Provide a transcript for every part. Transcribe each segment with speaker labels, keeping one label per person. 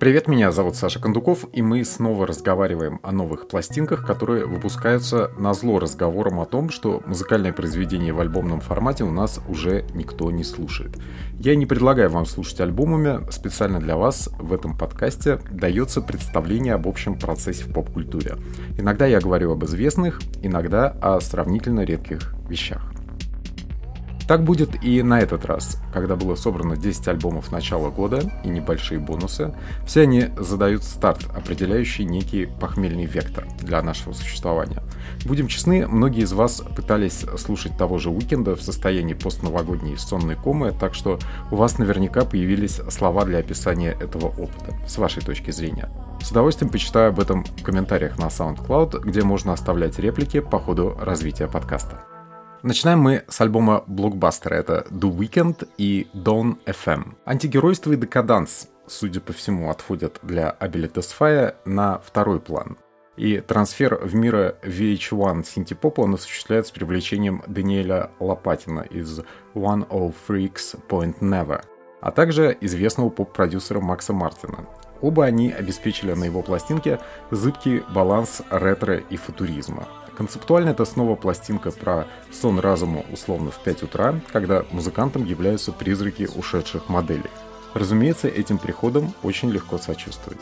Speaker 1: Привет, меня зовут Саша Кондуков, и мы снова разговариваем о новых пластинках, которые выпускаются на зло разговором о том, что музыкальное произведение в альбомном формате у нас уже никто не слушает. Я не предлагаю вам слушать альбомами, специально для вас в этом подкасте дается представление об общем процессе в поп-культуре. Иногда я говорю об известных, иногда о сравнительно редких вещах. Так будет и на этот раз, когда было собрано 10 альбомов начала года и небольшие бонусы. Все они задают старт, определяющий некий похмельный вектор для нашего существования. Будем честны, многие из вас пытались слушать того же уикенда в состоянии постновогодней сонной комы, так что у вас наверняка появились слова для описания этого опыта, с вашей точки зрения. С удовольствием почитаю об этом в комментариях на SoundCloud, где можно оставлять реплики по ходу развития подкаста. Начинаем мы с альбома блокбастера. Это The Weeknd и Dawn FM. Антигеройство и декаданс, судя по всему, отходят для Абеля Тесфая на второй план. И трансфер в мир VH1 синтепопа он осуществляет с привлечением Даниэля Лопатина из One of Freaks Point Never, а также известного поп-продюсера Макса Мартина. Оба они обеспечили на его пластинке зыбкий баланс ретро и футуризма. Концептуально это снова пластинка про сон разума условно в 5 утра, когда музыкантом являются призраки ушедших моделей. Разумеется, этим приходом очень легко сочувствовать.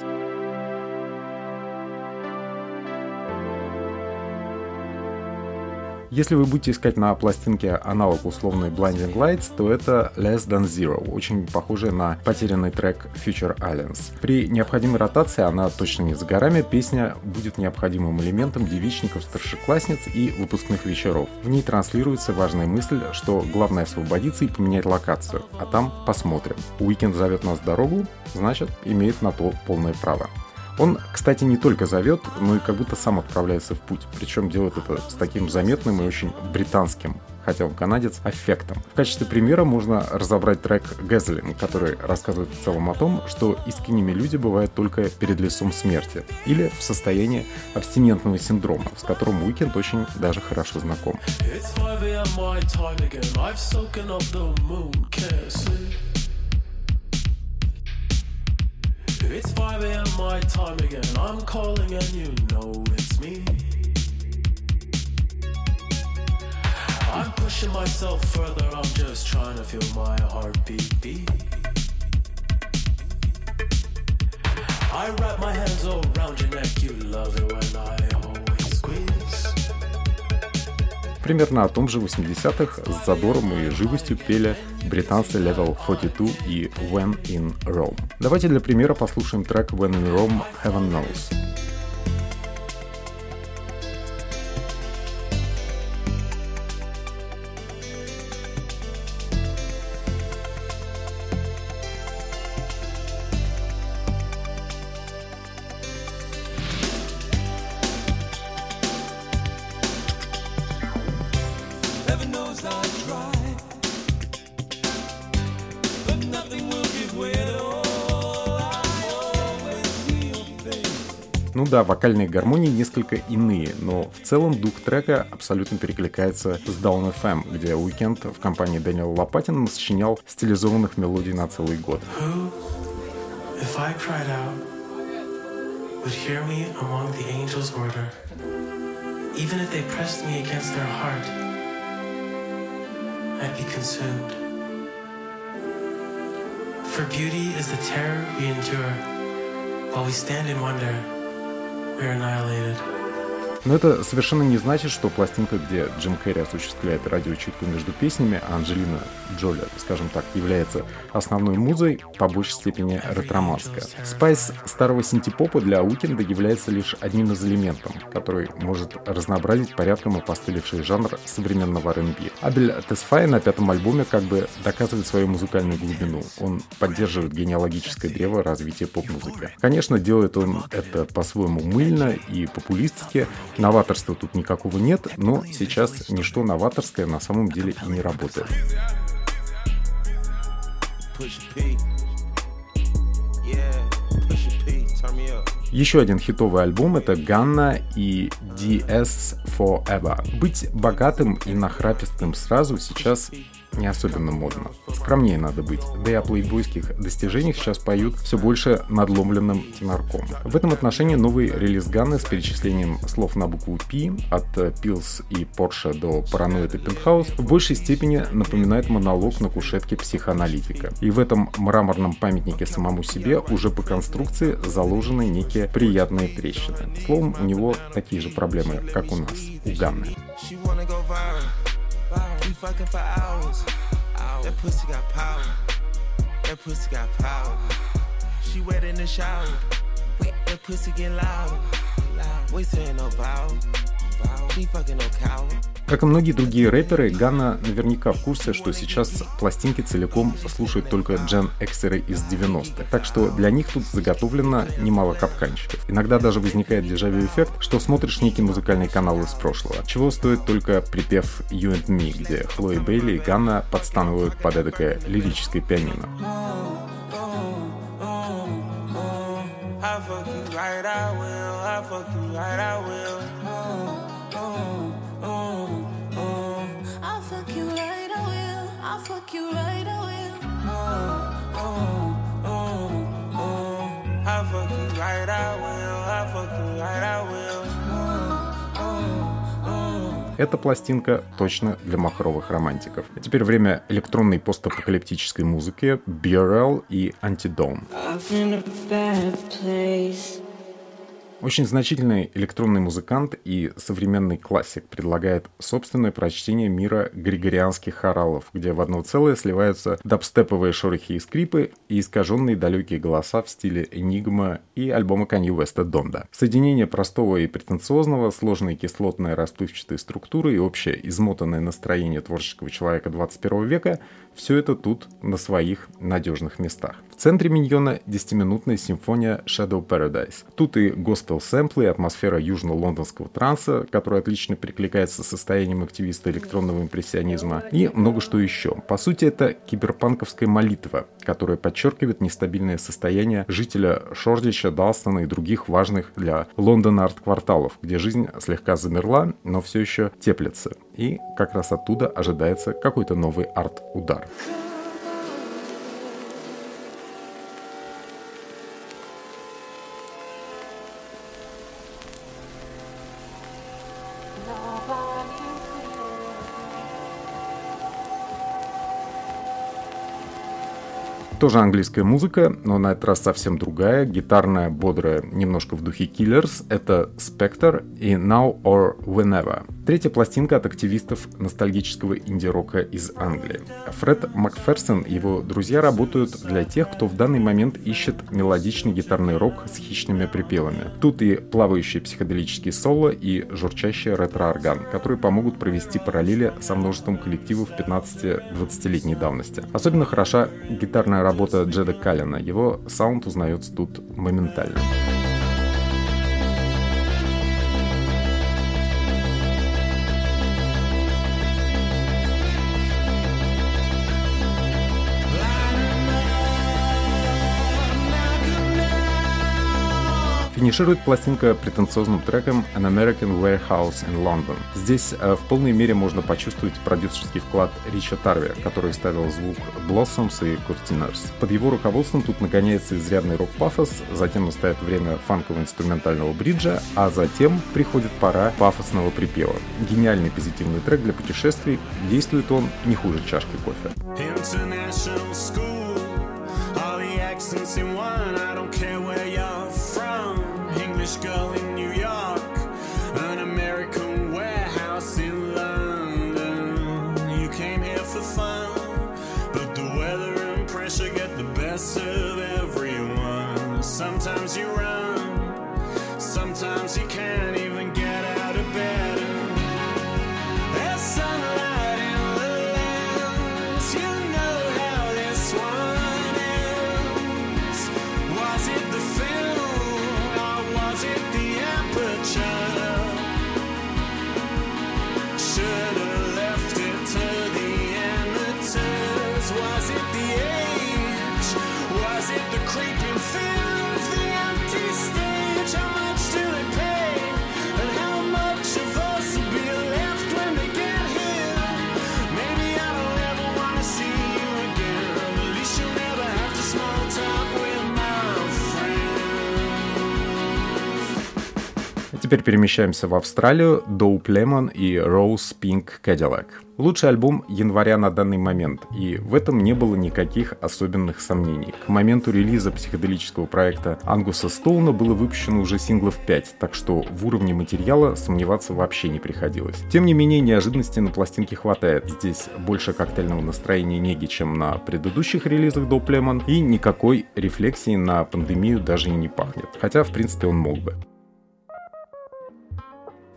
Speaker 1: Если вы будете искать на пластинке аналог условной Blinding Lights, то это Less Than Zero, очень похожий на потерянный трек Future Islands. При необходимой ротации, она точно не за горами, песня будет необходимым элементом девичников, старшеклассниц и выпускных вечеров. В ней транслируется важная мысль, что главное освободиться и поменять локацию, а там посмотрим. Уикенд зовет нас дорогу, значит, имеет на то полное право. Он, кстати, не только зовет, но и как будто сам отправляется в путь. Причем делает это с таким заметным и очень британским хотя он канадец, аффектом. В качестве примера можно разобрать трек «Газелин», который рассказывает в целом о том, что искренними люди бывают только перед лицом смерти или в состоянии абстинентного синдрома, с которым Уикенд очень даже хорошо знаком. It's 5 a.m. my time again. I'm calling and you know it's me. I'm pushing myself further. I'm just trying to feel my heartbeat beat. I wrap my hands around your neck. You love it when I Примерно о том же 80-х с задором и живостью пели британцы Level 42 и When in Rome. Давайте для примера послушаем трек When in Rome Heaven Knows. Да, вокальные гармонии несколько иные, но в целом дух трека абсолютно перекликается с Down FM, где Уикенд в компании Дэниела Лопатина сочинял стилизованных мелодий на целый год. I'd be consumed. For beauty is the terror we endure while we stand in wonder we are annihilated. Но это совершенно не значит, что пластинка, где Джим Керри осуществляет радиочитку между песнями, а Анджелина Джоли, скажем так, является основной музой, по большей степени ретроманская. Spice старого синтепопа для Уикенда является лишь одним из элементов, который может разнообразить порядком опостылевший жанр современного R&B. Абель Тесфай на пятом альбоме как бы доказывает свою музыкальную глубину. Он поддерживает генеалогическое древо развития поп-музыки. Конечно, делает он это по-своему мыльно и популистски, Новаторства тут никакого нет, но сейчас ничто новаторское на самом деле и не работает. Еще один хитовый альбом это Ганна и DS Forever. Быть богатым и нахрапистым сразу сейчас не особенно модно. Скромнее надо быть. Да и о плейбойских достижениях сейчас поют все больше надломленным тенарком. В этом отношении новый релиз Ганны с перечислением слов на букву P от Pills и Porsche до Paranoid и Penthouse в большей степени напоминает монолог на кушетке психоаналитика. И в этом мраморном памятнике самому себе уже по конструкции заложены некие приятные трещины. Словом, у него такие же проблемы, как у нас, у Ганны. We fucking for hours. That pussy got power. That pussy got power. She wet in the shower. That pussy get loud. We saying no vow. Как и многие другие рэперы, Ганна наверняка в курсе, что сейчас пластинки целиком слушают только Джен Эксеры из 90-х. Так что для них тут заготовлено немало капканчиков. Иногда даже возникает дежавю эффект, что смотришь некий музыкальный канал из прошлого. Чего стоит только припев You and Me, где Хлои Бейли и Ганна подстанывают под эдакое лирическое пианино. I fuck you right, I will. I fuck you right, I will. Эта пластинка точно для махровых романтиков. А теперь время электронной постапокалиптической музыки BRL и Antidome. Очень значительный электронный музыкант и современный классик предлагает собственное прочтение мира григорианских хоралов, где в одно целое сливаются дабстеповые шорохи и скрипы и искаженные далекие голоса в стиле Энигма и альбома Kanye West Донда. Соединение простого и претенциозного, сложной кислотной расплывчатой структуры и общее измотанное настроение творческого человека 21 века – все это тут на своих надежных местах. В центре миньона 10-минутная симфония Shadow Paradise. Тут и госпел-сэмплы, и атмосфера южно-лондонского транса, которая отлично перекликается с состоянием активиста электронного импрессионизма, и много что еще. По сути, это киберпанковская молитва, которая подчеркивает нестабильное состояние жителя Шордича, Далстона и других важных для Лондона арт-кварталов, где жизнь слегка замерла, но все еще теплится. И как раз оттуда ожидается какой-то новый арт-удар. Тоже английская музыка, но на этот раз совсем другая, гитарная, бодрая, немножко в духе Killers. Это Spectre и Now or Whenever. Третья пластинка от активистов ностальгического инди-рока из Англии. Фред Макферсон и его друзья работают для тех, кто в данный момент ищет мелодичный гитарный рок с хищными припевами. Тут и плавающие психоделические соло, и журчащий ретро-орган, которые помогут провести параллели со множеством коллективов 15-20-летней давности. Особенно хороша гитарная работа Джеда Каллина. Его саунд узнается тут моментально. Финиширует пластинка претенциозным треком An American Warehouse in London. Здесь э, в полной мере можно почувствовать продюсерский вклад Рича Тарви, который ставил звук Blossoms и Courtiners. Под его руководством тут нагоняется изрядный рок-пафос, затем настает время фанкового инструментального бриджа, а затем приходит пора пафосного припева. Гениальный позитивный трек для путешествий, действует он не хуже чашки кофе. International school, all the accents in one, I don't care. Irish girl перемещаемся в Австралию, Dope Lemon и Rose Pink Cadillac. Лучший альбом января на данный момент, и в этом не было никаких особенных сомнений. К моменту релиза психоделического проекта Ангуса Стоуна было выпущено уже синглов 5, так что в уровне материала сомневаться вообще не приходилось. Тем не менее, неожиданностей на пластинке хватает. Здесь больше коктейльного настроения неги, чем на предыдущих релизах Lemon, и никакой рефлексии на пандемию даже и не пахнет. Хотя, в принципе, он мог бы.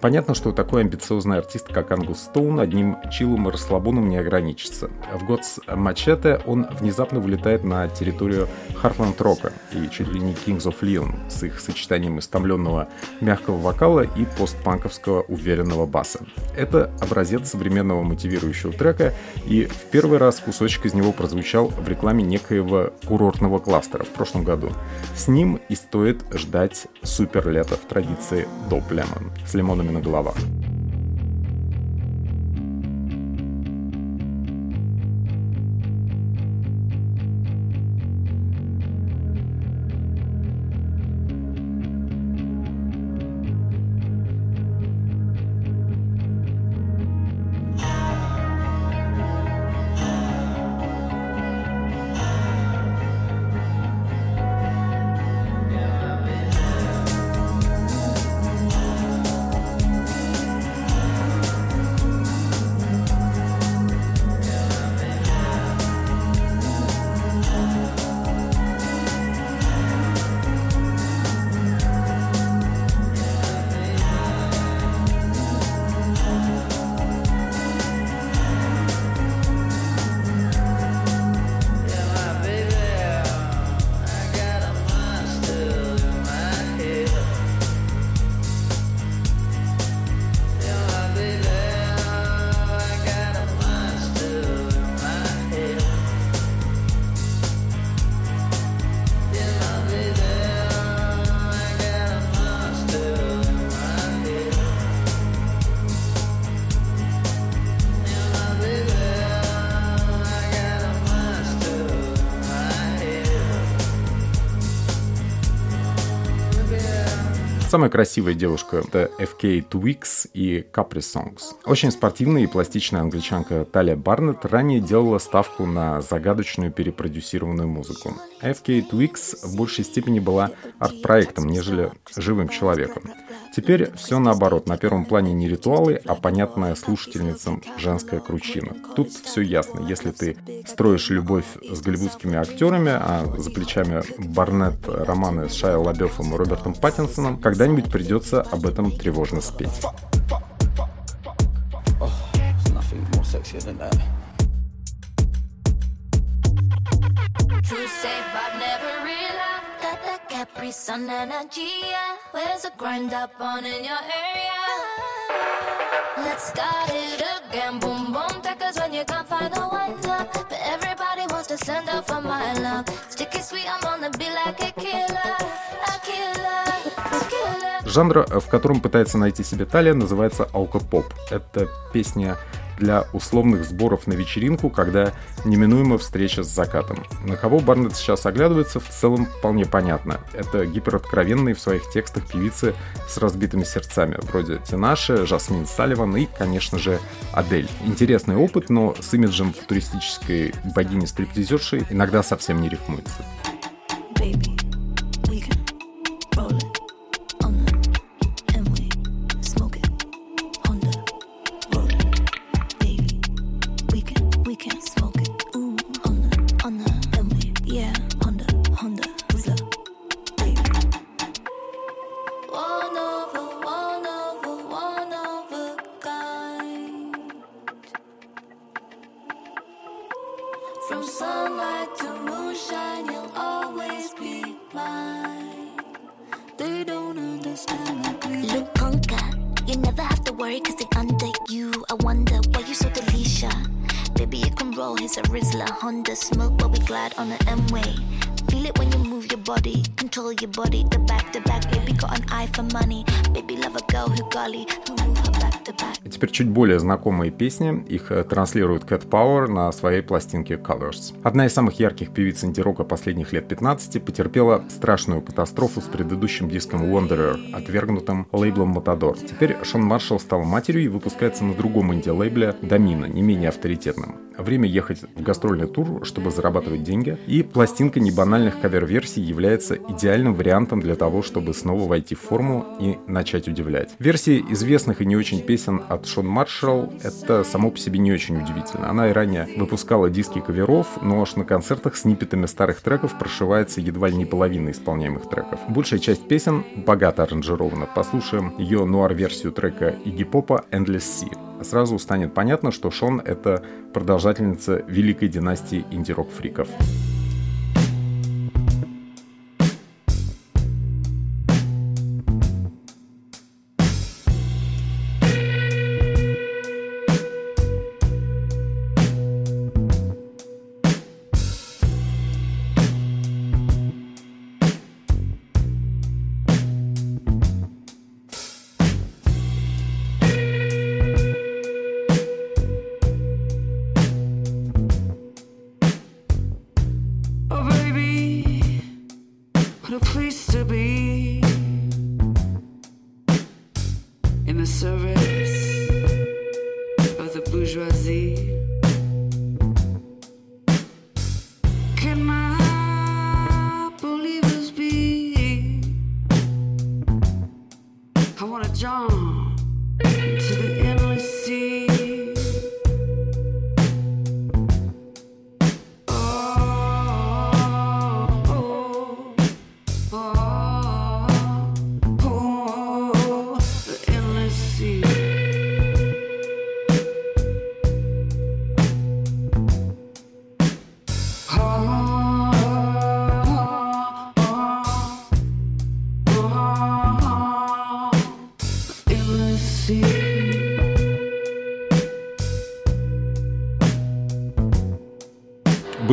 Speaker 1: Понятно, что такой амбициозный артист, как Ангус Стоун, одним чилом и расслабоном не ограничится. В год с Мачете он внезапно вылетает на территорию Хартленд Рока и чуть ли не Kings of Leon с их сочетанием истомленного мягкого вокала и постпанковского уверенного баса. Это образец современного мотивирующего трека, и в первый раз кусочек из него прозвучал в рекламе некоего курортного кластера в прошлом году. С ним и стоит ждать супер лета в традиции Доп Лемон с лимонами на головах. Самая красивая девушка — это FK Twix и Capri Songs. Очень спортивная и пластичная англичанка Талия Барнетт ранее делала ставку на загадочную перепродюсированную музыку. FK Twix в большей степени была арт-проектом, нежели живым человеком. Теперь все наоборот. На первом плане не ритуалы, а понятная слушательницам женская кручина. Тут все ясно. Если ты строишь любовь с голливудскими актерами, а за плечами Барнетт романы с Шайа Лабефом и Робертом Паттинсоном, когда-нибудь придется об этом тревожно спеть. Capri Sun energy. Where's the grind up on in your area? Let's start it again, boom boom. Take us when you can't find the one top. But everybody wants to send up for my love. Sticky sweet, I'm on the beat like a killer, a killer. Жанр, в котором пытается найти себе талия, называется алкопоп. Это песня для условных сборов на вечеринку, когда неминуема встреча с закатом. На кого Барнетт сейчас оглядывается, в целом вполне понятно. Это гипероткровенные в своих текстах певицы с разбитыми сердцами, вроде Тинаши, Жасмин Салливан и, конечно же, Адель. Интересный опыт, но с имиджем футуристической богини-стриптизерши иногда совсем не рифмуется. Baby.
Speaker 2: From sunlight to moonshine, you'll always be mine. They don't understand my plea.
Speaker 3: Look, Ponka, you never have to worry cause they under you. I wonder why you so delicious. Baby, you can roll, his a Rizla Honda. Smoke, but we glide on the M-way. Feel it when you move
Speaker 1: your body, control your body, the back, the back. Baby, got an eye for money. Baby, love a girl who golly, who move her теперь чуть более знакомые песни. Их э, транслирует Cat Power на своей пластинке Colors. Одна из самых ярких певиц инди-рока последних лет 15 потерпела страшную катастрофу с предыдущим диском Wanderer, отвергнутым лейблом Matador. Теперь Шон Маршалл стал матерью и выпускается на другом инди-лейбле Domino, не менее авторитетным. Время ехать в гастрольный тур, чтобы зарабатывать деньги, и пластинка небанальных кавер-версий является идеальным вариантом для того, чтобы снова войти в форму и начать удивлять. Версии известных и не очень песен от Шон Маршалл — это само по себе не очень удивительно. Она и ранее выпускала диски каверов, но аж на концертах с ниппетами старых треков прошивается едва ли не половина исполняемых треков. Большая часть песен богато аранжирована. Послушаем ее нуар-версию трека Игги Попа «Endless Sea». Сразу станет понятно, что Шон — это продолжательница великой династии инди-рок-фриков.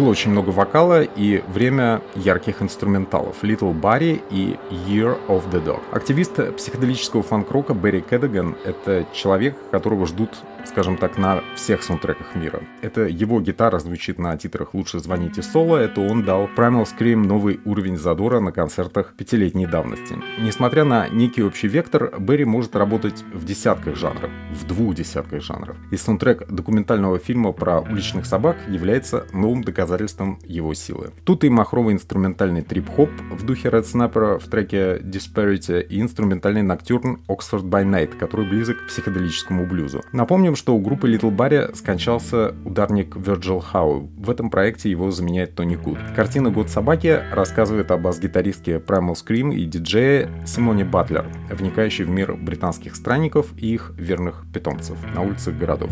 Speaker 1: Было очень много вокала и время ярких инструменталов Little Barry и Year of the Dog. Активист психоделического фанк-рока Берри Кэддиган — это человек, которого ждут скажем так, на всех саундтреках мира. Это его гитара звучит на титрах «Лучше звоните соло», это он дал Primal Scream новый уровень задора на концертах пятилетней давности. Несмотря на некий общий вектор, Берри может работать в десятках жанров, в двух десятках жанров. И саундтрек документального фильма про уличных собак является новым доказательством его силы. Тут и махровый инструментальный трип-хоп в духе Red Snapper в треке Disparity и инструментальный ноктюрн Oxford by Night, который близок к психоделическому блюзу. Напомним, что у группы Little Barry скончался ударник Virgil Howe. В этом проекте его заменяет Тони Гуд. Картина «Год собаки» рассказывает об бас-гитаристке Primal Scream и диджее Симоне Батлер, вникающей в мир британских странников и их верных питомцев на улицах городов.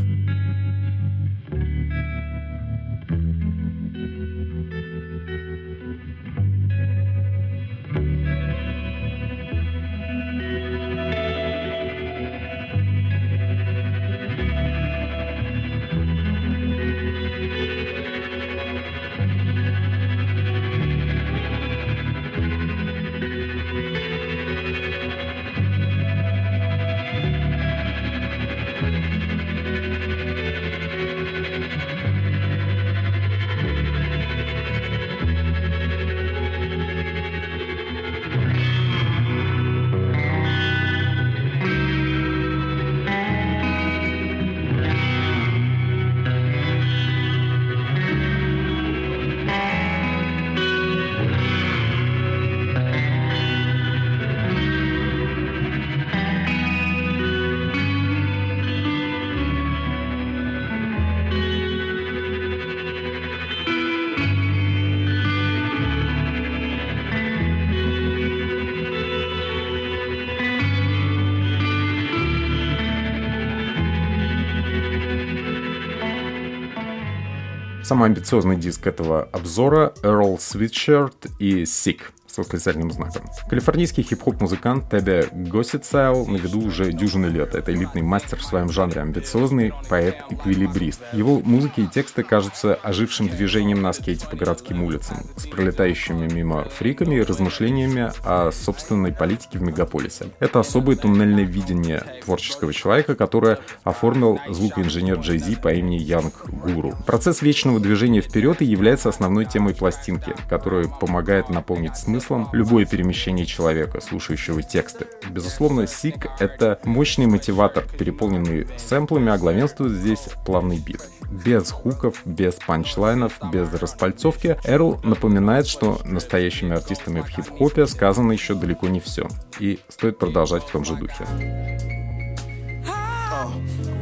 Speaker 1: Самый амбициозный диск этого обзора Earl Sweatshirt и Sick с восклицательным знаком. Калифорнийский хип-хоп музыкант Тебе Госицайл на виду уже дюжины лет. Это элитный мастер в своем жанре, амбициозный поэт-эквилибрист. Его музыки и тексты кажутся ожившим движением на скейте по городским улицам, с пролетающими мимо фриками и размышлениями о собственной политике в мегаполисе. Это особое туннельное видение творческого человека, которое оформил звукоинженер Джей Зи по имени Янг Гуру. Процесс вечного движения вперед и является основной темой пластинки, которая помогает наполнить смыслом любое перемещение человека, слушающего тексты. Безусловно, Сик — это мощный мотиватор, переполненный сэмплами, а главенствует здесь плавный бит. Без хуков, без панчлайнов, без распальцовки Эрл напоминает, что настоящими артистами в хип-хопе сказано еще далеко не все. И стоит продолжать в том же духе.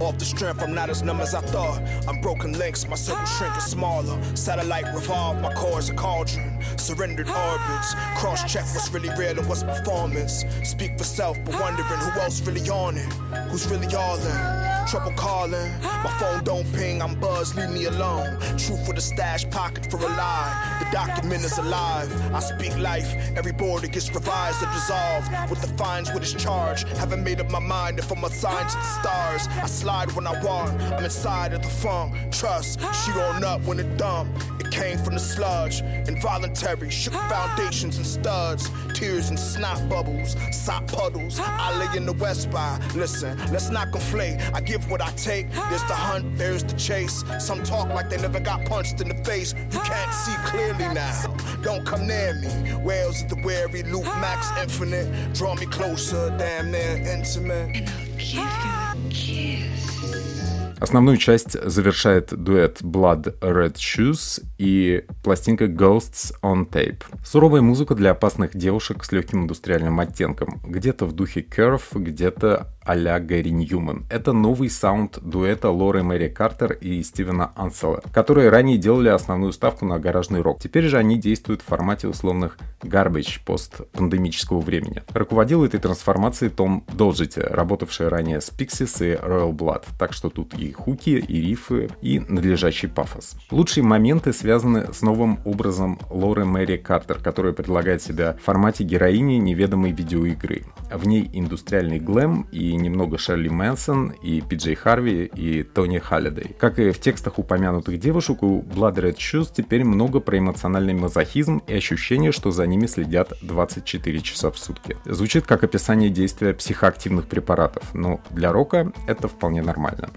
Speaker 1: Off the strength, I'm not as numb as I thought. I'm broken links, my circle shrinking smaller. Satellite revolve, my core is a cauldron. Surrendered orbits, cross check what's really real and what's performance. Speak for self, but wondering who else really on it. Who's really all in? Trouble calling, my phone don't ping, I'm buzzed, leave me alone. Truth for the stash pocket for a lie. The document is alive. I speak life, every border gets revised or dissolved. With the fines, with its charge. Haven't made up my mind if I'm assigned to the stars. I slide when I want, I'm inside of the funk. Trust, she on up when it dump. It came from the sludge. Involuntary, shook ah. foundations and studs. Tears and snot bubbles, sop puddles. I lay in the west by. Listen, let's not conflate. I give what I take. There's the hunt, there's the chase. Some talk like they never got punched in the face. You can't ah. see clearly now. Don't come near me. Whales of the weary, loop max ah. infinite. Draw me closer, damn near intimate. And I'll give you a kiss. Основную часть завершает дуэт Blood Red Shoes и пластинка Ghosts on Tape. Суровая музыка для опасных девушек с легким индустриальным оттенком. Где-то в духе Curve, где-то а-ля Гэри Ньюман. Это новый саунд дуэта Лоры Мэри Картер и Стивена Ансела, которые ранее делали основную ставку на гаражный рок. Теперь же они действуют в формате условных garbage постпандемического времени. Руководил этой трансформацией Том Доджити, работавший ранее с Pixies и Royal Blood, так что тут и хуки, и рифы, и надлежащий пафос. Лучшие моменты связаны с новым образом Лоры Мэри Картер, которая предлагает себя в формате героини неведомой видеоигры. В ней индустриальный глэм и немного Шерли Мэнсон, и Пиджей Харви, и Тони Халлидей. Как и в текстах упомянутых девушек, у Blood Red Shoes теперь много про эмоциональный мазохизм и ощущение, что за ними следят 24 часа в сутки. Звучит как описание действия психоактивных препаратов, но для рока это вполне нормально.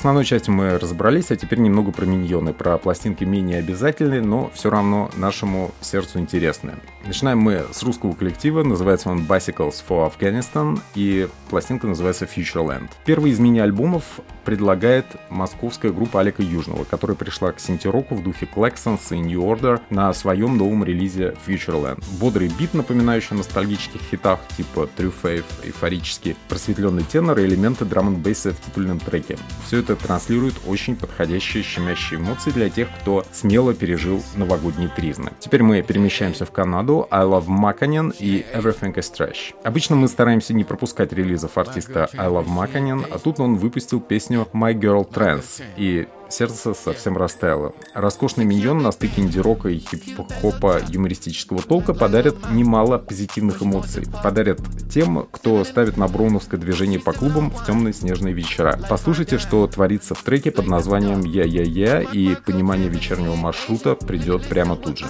Speaker 1: Основной частью мы разобрались, а теперь немного про миньоны, про пластинки менее обязательные, но все равно нашему сердцу интересные. Начинаем мы с русского коллектива, называется он Bicycles for Afghanistan, и пластинка называется Futureland. Первый из мини-альбомов предлагает московская группа Алика Южного, которая пришла к синтероку в духе Claxons и New Order на своем новом релизе Futureland. Бодрый бит, напоминающий о ностальгических хитах типа True Faith, эйфорический просветленный тенор и элементы драм н в титульном треке. Все это транслирует очень подходящие щемящие эмоции для тех, кто смело пережил новогодние тризны. Теперь мы перемещаемся в Канаду, I Love Makanen и Everything is Trash. Обычно мы стараемся не пропускать релизов артиста I Love Makanen, а тут он выпустил песню My Girl Trance. И сердце совсем растаяло. Роскошный миньон на стыке инди-рока и хип-хопа юмористического толка подарят немало позитивных эмоций. Подарят тем, кто ставит на броуновское движение по клубам в темные снежные вечера. Послушайте, что творится в треке под названием «Я-я-я», и понимание вечернего маршрута придет прямо тут же.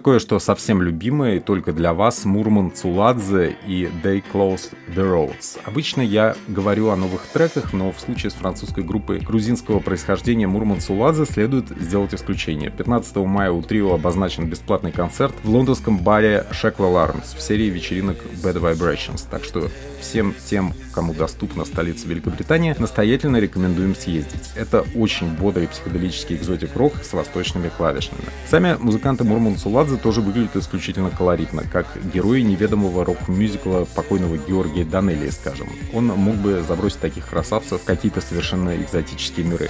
Speaker 1: Кое-что совсем любимое только для вас Мурман Цуладзе и They Close the Roads. Обычно я говорю о новых треках, но в случае с французской группой грузинского происхождения Мурман Цуладзе следует сделать исключение. 15 мая у трио обозначен бесплатный концерт в лондонском баре Shackwell Arms в серии вечеринок Bad Vibrations. Так что всем тем, кому доступна столица Великобритании, настоятельно рекомендуем съездить. Это очень бодрый психоделический экзотик-рок с восточными клавишными. Сами музыканты Мурман Цуладзе тоже выглядят исключительно колоритно, как герои неведомого рок-мюзикла покойного Георгия Данелия, скажем. Он мог бы забросить таких красавцев в какие-то совершенно экзотические миры.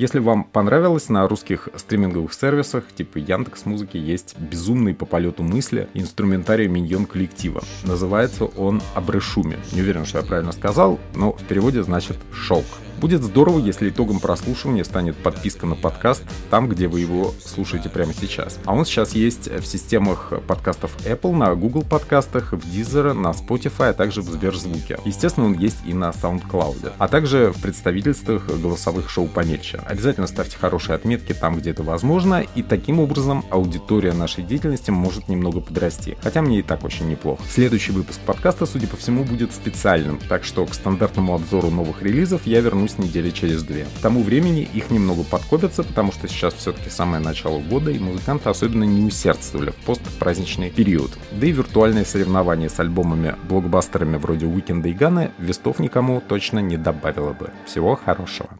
Speaker 1: Если вам понравилось, на русских стриминговых сервисах типа Яндекс Музыки есть безумный по полету мысли инструментарий Миньон коллектива. Называется он Абрешуми. Не уверен, что я правильно сказал, но в переводе значит «шелк». Будет здорово, если итогом прослушивания станет подписка на подкаст там, где вы его слушаете прямо сейчас. А он сейчас есть в системах подкастов Apple, на Google подкастах, в Deezer, на Spotify, а также в Сберзвуке. Естественно, он есть и на SoundCloud, а также в представительствах голосовых шоу помельче. Обязательно ставьте хорошие отметки там, где это возможно, и таким образом аудитория нашей деятельности может немного подрасти. Хотя мне и так очень неплохо. Следующий выпуск подкаста, судя по всему, будет специальным, так что к стандартному обзору новых релизов я вернусь недели через две. К тому времени их немного подкопится, потому что сейчас все-таки самое начало года, и музыканты особенно не усердствовали в постпраздничный период. Да и виртуальные соревнования с альбомами-блокбастерами вроде Уикенда и Ганы вестов никому точно не добавило бы. Всего хорошего.